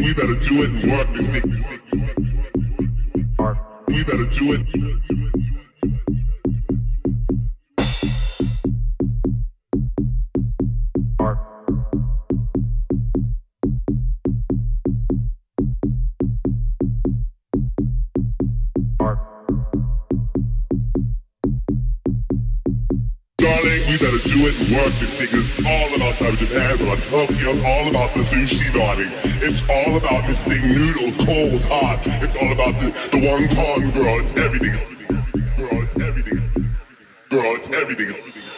We better do it and work the thing. We better do it. We better do it. Darling, we better it and thing. It's all about the sushi, darling. It's all about this thing, noodles, cold, hot. It's all about the, the one con girl. It's everything. Girl, it's everything. Girl, it's everything.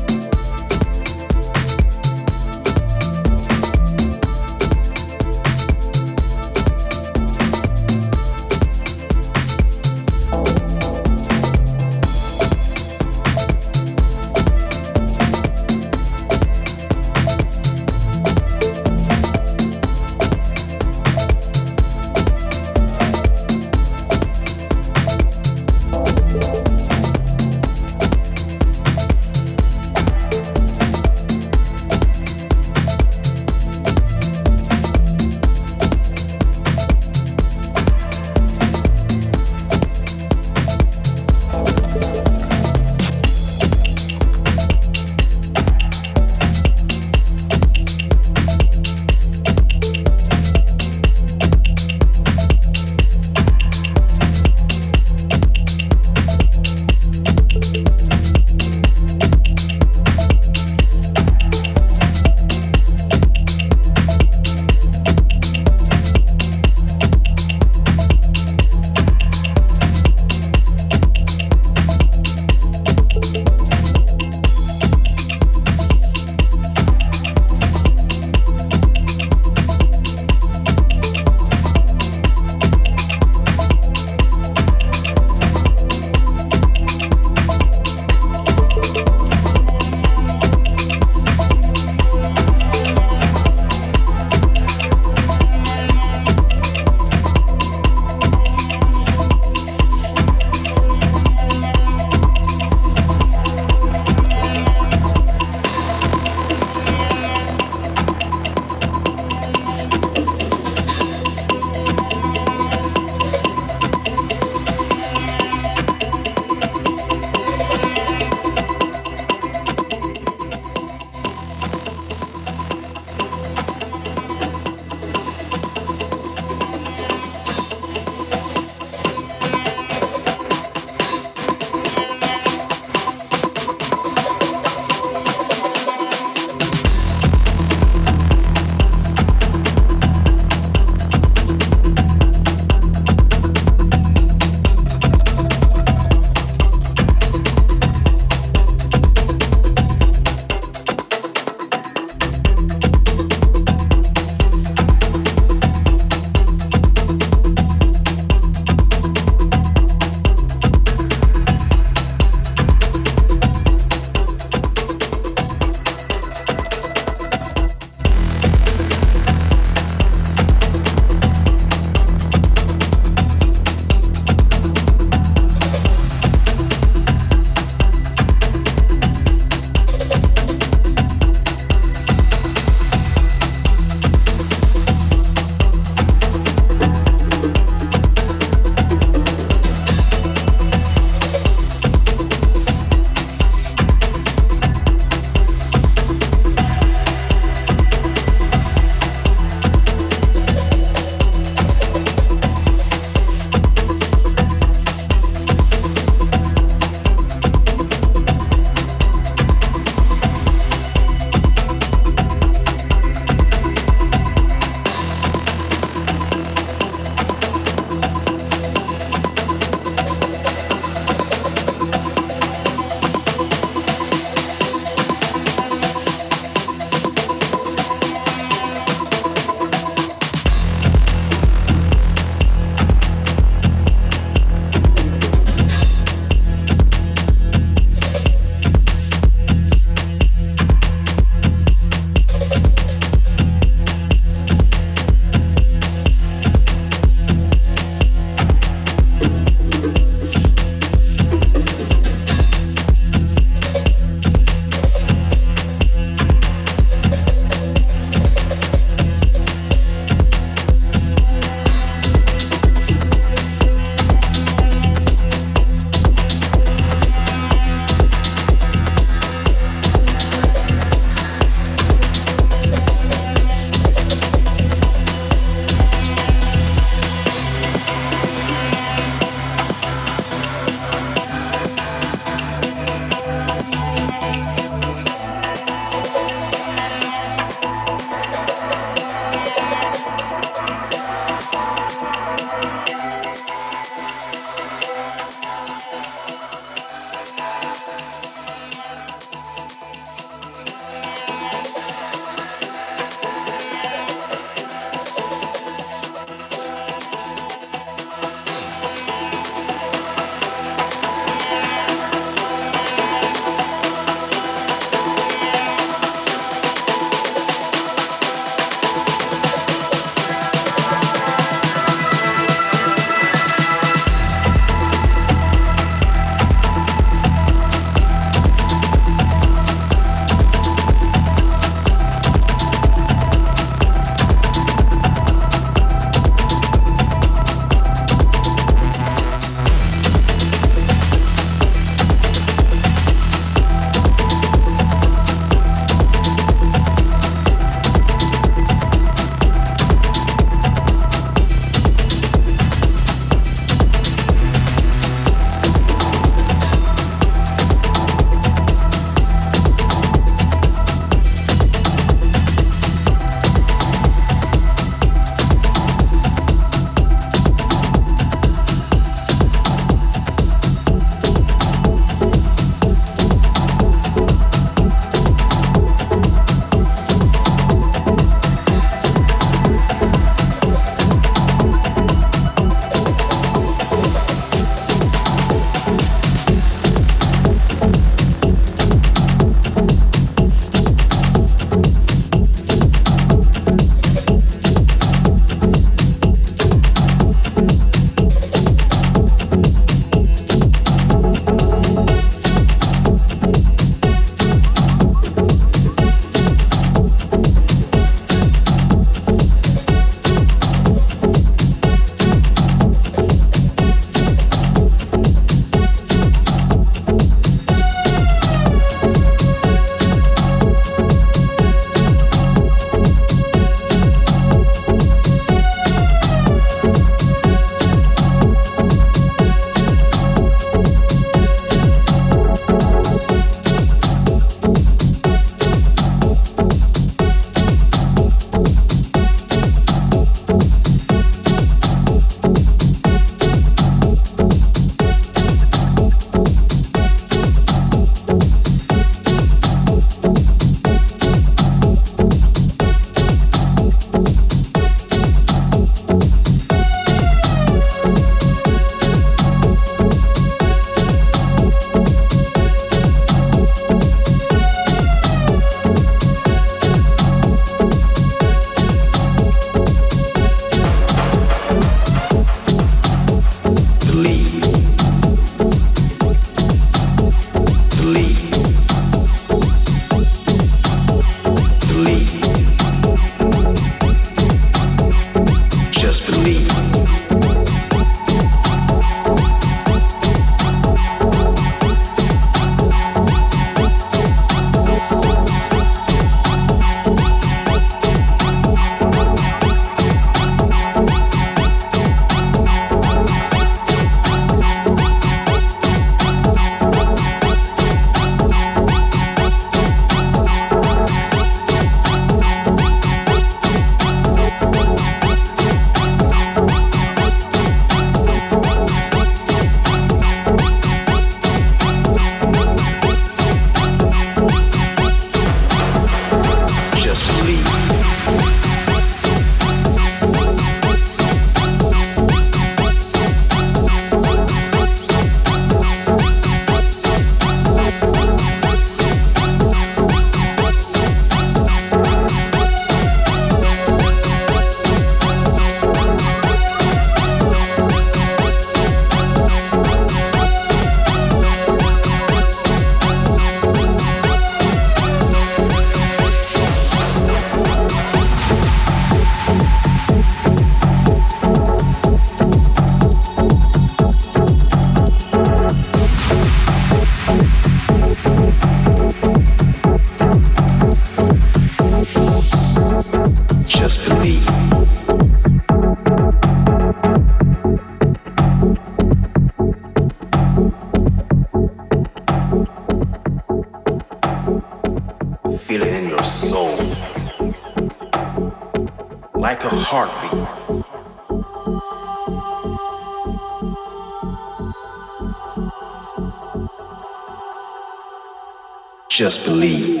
Just believe.